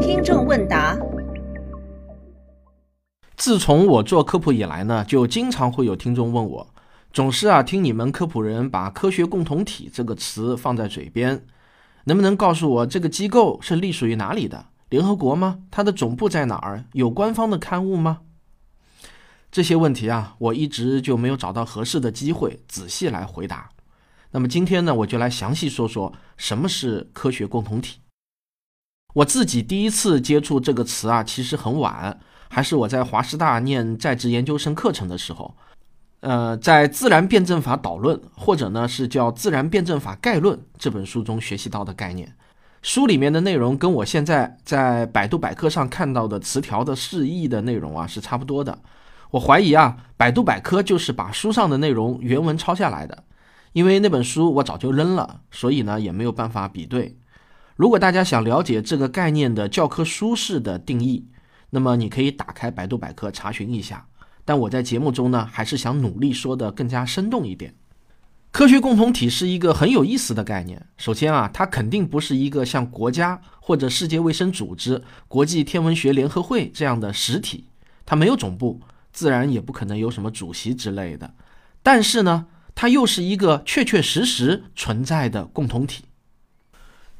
听众问答：自从我做科普以来呢，就经常会有听众问我，总是啊听你们科普人把“科学共同体”这个词放在嘴边，能不能告诉我这个机构是隶属于哪里的？联合国吗？它的总部在哪儿？有官方的刊物吗？这些问题啊，我一直就没有找到合适的机会仔细来回答。那么今天呢，我就来详细说说什么是科学共同体。我自己第一次接触这个词啊，其实很晚，还是我在华师大念在职研究生课程的时候，呃，在《自然辩证法导论》或者呢是叫《自然辩证法概论》这本书中学习到的概念。书里面的内容跟我现在在百度百科上看到的词条的释义的内容啊是差不多的。我怀疑啊，百度百科就是把书上的内容原文抄下来的。因为那本书我早就扔了，所以呢也没有办法比对。如果大家想了解这个概念的教科书式的定义，那么你可以打开百度百科查询一下。但我在节目中呢，还是想努力说的更加生动一点。科学共同体是一个很有意思的概念。首先啊，它肯定不是一个像国家或者世界卫生组织、国际天文学联合会这样的实体，它没有总部，自然也不可能有什么主席之类的。但是呢，它又是一个确确实实存在的共同体。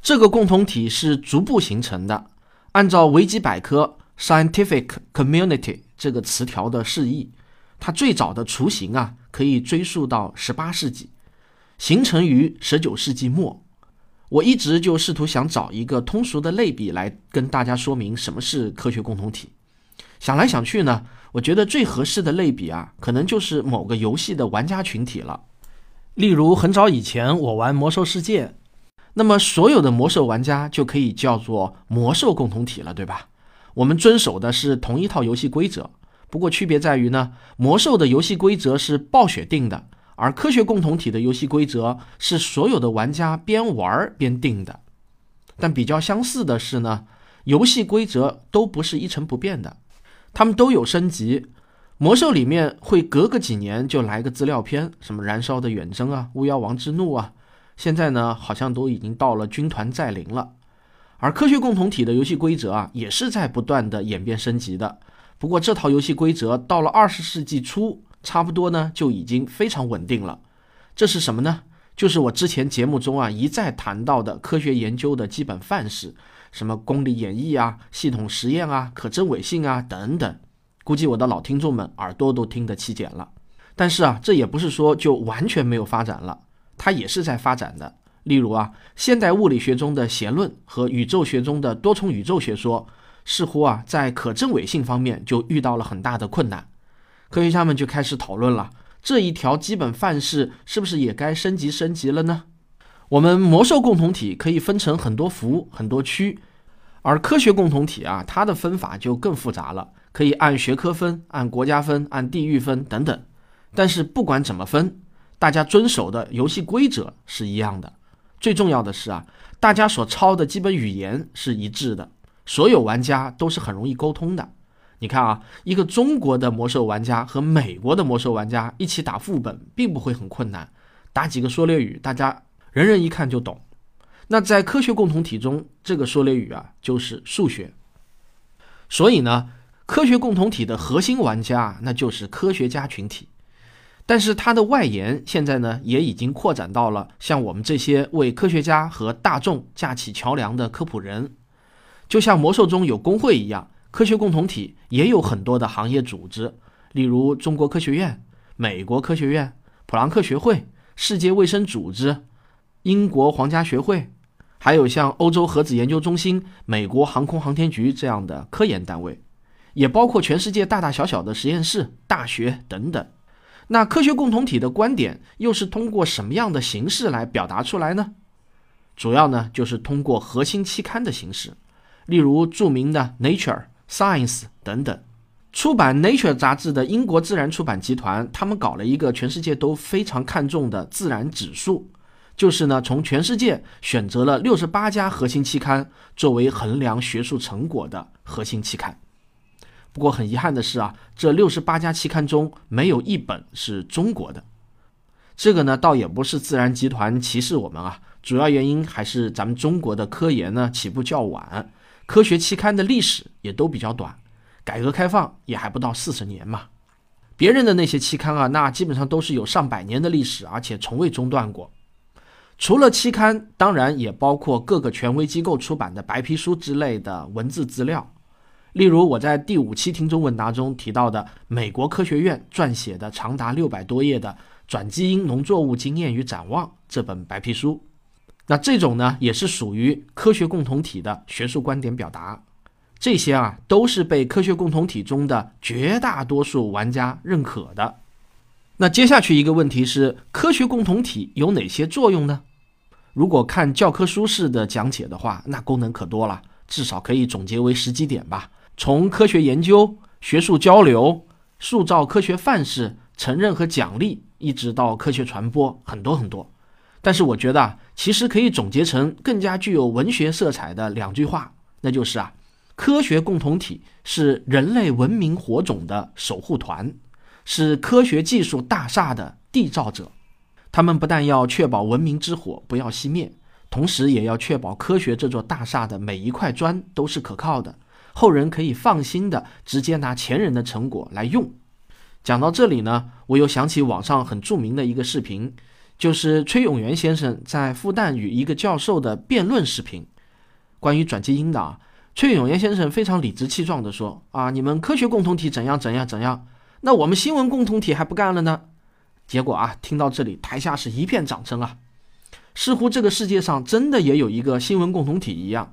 这个共同体是逐步形成的。按照维基百科 “scientific community” 这个词条的释义，它最早的雏形啊，可以追溯到十八世纪，形成于十九世纪末。我一直就试图想找一个通俗的类比来跟大家说明什么是科学共同体。想来想去呢，我觉得最合适的类比啊，可能就是某个游戏的玩家群体了。例如，很早以前我玩魔兽世界，那么所有的魔兽玩家就可以叫做魔兽共同体了，对吧？我们遵守的是同一套游戏规则，不过区别在于呢，魔兽的游戏规则是暴雪定的，而科学共同体的游戏规则是所有的玩家边玩边定的。但比较相似的是呢，游戏规则都不是一成不变的，他们都有升级。魔兽里面会隔个几年就来个资料片，什么燃烧的远征啊，巫妖王之怒啊，现在呢好像都已经到了军团再临了。而科学共同体的游戏规则啊，也是在不断的演变升级的。不过这套游戏规则到了二十世纪初，差不多呢就已经非常稳定了。这是什么呢？就是我之前节目中啊一再谈到的科学研究的基本范式，什么公理演绎啊、系统实验啊、可证伪性啊等等。估计我的老听众们耳朵都听得起茧了，但是啊，这也不是说就完全没有发展了，它也是在发展的。例如啊，现代物理学中的弦论和宇宙学中的多重宇宙学说，似乎啊在可证伪性方面就遇到了很大的困难。科学家们就开始讨论了，这一条基本范式是不是也该升级升级了呢？我们魔兽共同体可以分成很多服、很多区，而科学共同体啊，它的分法就更复杂了。可以按学科分，按国家分，按地域分等等，但是不管怎么分，大家遵守的游戏规则是一样的。最重要的是啊，大家所抄的基本语言是一致的，所有玩家都是很容易沟通的。你看啊，一个中国的魔兽玩家和美国的魔兽玩家一起打副本，并不会很困难，打几个缩略语，大家人人一看就懂。那在科学共同体中，这个缩略语啊就是数学，所以呢。科学共同体的核心玩家，那就是科学家群体，但是它的外延现在呢，也已经扩展到了像我们这些为科学家和大众架起桥梁的科普人，就像魔兽中有工会一样，科学共同体也有很多的行业组织，例如中国科学院、美国科学院、普朗克学会、世界卫生组织、英国皇家学会，还有像欧洲核子研究中心、美国航空航天局这样的科研单位。也包括全世界大大小小的实验室、大学等等。那科学共同体的观点又是通过什么样的形式来表达出来呢？主要呢就是通过核心期刊的形式，例如著名的《Nature》、《Science》等等。出版《Nature》杂志的英国自然出版集团，他们搞了一个全世界都非常看重的自然指数，就是呢从全世界选择了六十八家核心期刊作为衡量学术成果的核心期刊。不过很遗憾的是啊，这六十八家期刊中没有一本是中国的。这个呢，倒也不是自然集团歧视我们啊，主要原因还是咱们中国的科研呢起步较晚，科学期刊的历史也都比较短，改革开放也还不到四十年嘛。别人的那些期刊啊，那基本上都是有上百年的历史，而且从未中断过。除了期刊，当然也包括各个权威机构出版的白皮书之类的文字资料。例如我在第五期听众问答中提到的美国科学院撰写的长达六百多页的《转基因农作物经验与展望》这本白皮书，那这种呢也是属于科学共同体的学术观点表达。这些啊都是被科学共同体中的绝大多数玩家认可的。那接下去一个问题是：科学共同体有哪些作用呢？如果看教科书式的讲解的话，那功能可多了，至少可以总结为十几点吧。从科学研究、学术交流、塑造科学范式、承认和奖励，一直到科学传播，很多很多。但是我觉得啊，其实可以总结成更加具有文学色彩的两句话，那就是啊，科学共同体是人类文明火种的守护团，是科学技术大厦的缔造者。他们不但要确保文明之火不要熄灭，同时也要确保科学这座大厦的每一块砖都是可靠的，后人可以放心的直接拿前人的成果来用。讲到这里呢，我又想起网上很著名的一个视频，就是崔永元先生在复旦与一个教授的辩论视频，关于转基因的啊。崔永元先生非常理直气壮地说：“啊，你们科学共同体怎样怎样怎样，那我们新闻共同体还不干了呢？”结果啊，听到这里，台下是一片掌声啊，似乎这个世界上真的也有一个新闻共同体一样。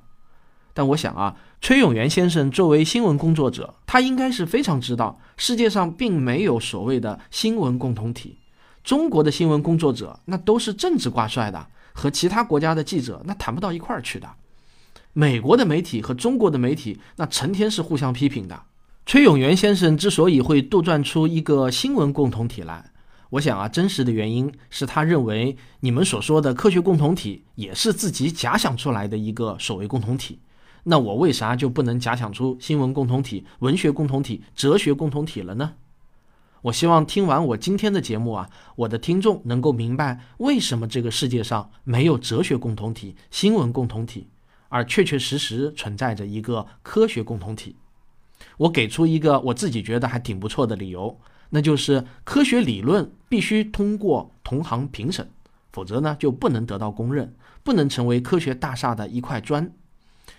但我想啊，崔永元先生作为新闻工作者，他应该是非常知道，世界上并没有所谓的新闻共同体。中国的新闻工作者那都是政治挂帅的，和其他国家的记者那谈不到一块儿去的。美国的媒体和中国的媒体那成天是互相批评的。崔永元先生之所以会杜撰出一个新闻共同体来，我想啊，真实的原因是他认为你们所说的科学共同体也是自己假想出来的一个所谓共同体。那我为啥就不能假想出新闻共同体、文学共同体、哲学共同体了呢？我希望听完我今天的节目啊，我的听众能够明白为什么这个世界上没有哲学共同体、新闻共同体，而确确实实存在着一个科学共同体。我给出一个我自己觉得还挺不错的理由。那就是科学理论必须通过同行评审，否则呢就不能得到公认，不能成为科学大厦的一块砖。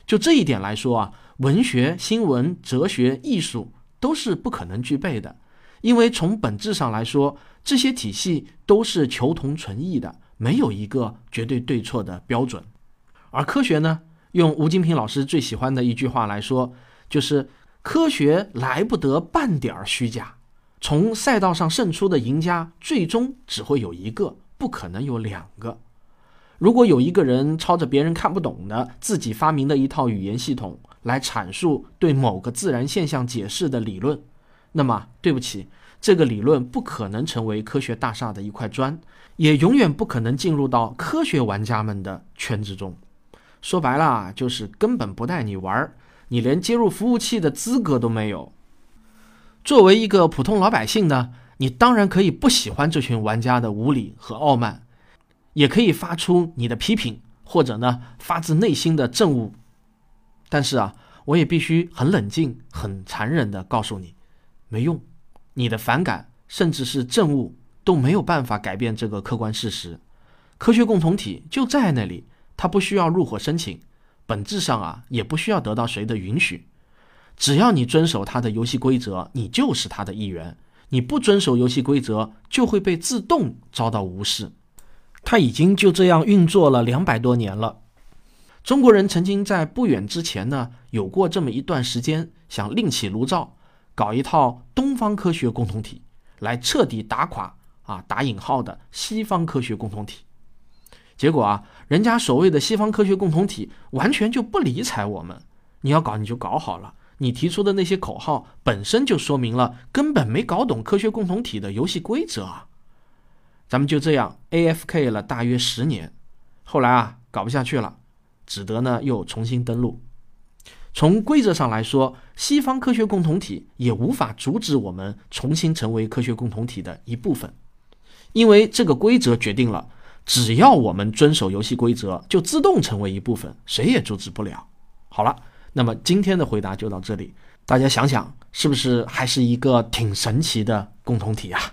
就这一点来说啊，文学、新闻、哲学、艺术都是不可能具备的，因为从本质上来说，这些体系都是求同存异的，没有一个绝对对错的标准。而科学呢，用吴金平老师最喜欢的一句话来说，就是科学来不得半点虚假。从赛道上胜出的赢家，最终只会有一个，不可能有两个。如果有一个人抄着别人看不懂的自己发明的一套语言系统来阐述对某个自然现象解释的理论，那么对不起，这个理论不可能成为科学大厦的一块砖，也永远不可能进入到科学玩家们的圈子中。说白了，就是根本不带你玩，你连接入服务器的资格都没有。作为一个普通老百姓呢，你当然可以不喜欢这群玩家的无理和傲慢，也可以发出你的批评，或者呢发自内心的憎恶。但是啊，我也必须很冷静、很残忍的告诉你，没用，你的反感甚至是憎恶都没有办法改变这个客观事实。科学共同体就在那里，它不需要入伙申请，本质上啊也不需要得到谁的允许。只要你遵守他的游戏规则，你就是他的一员；你不遵守游戏规则，就会被自动遭到无视。他已经就这样运作了两百多年了。中国人曾经在不远之前呢，有过这么一段时间，想另起炉灶，搞一套东方科学共同体，来彻底打垮啊打引号的西方科学共同体。结果啊，人家所谓的西方科学共同体完全就不理睬我们。你要搞你就搞好了。你提出的那些口号本身就说明了根本没搞懂科学共同体的游戏规则啊！咱们就这样 A F K 了大约十年，后来啊搞不下去了，只得呢又重新登陆。从规则上来说，西方科学共同体也无法阻止我们重新成为科学共同体的一部分，因为这个规则决定了只要我们遵守游戏规则，就自动成为一部分，谁也阻止不了。好了，那么今天的回答就到这里，大家想想，是不是还是一个挺神奇的共同体啊？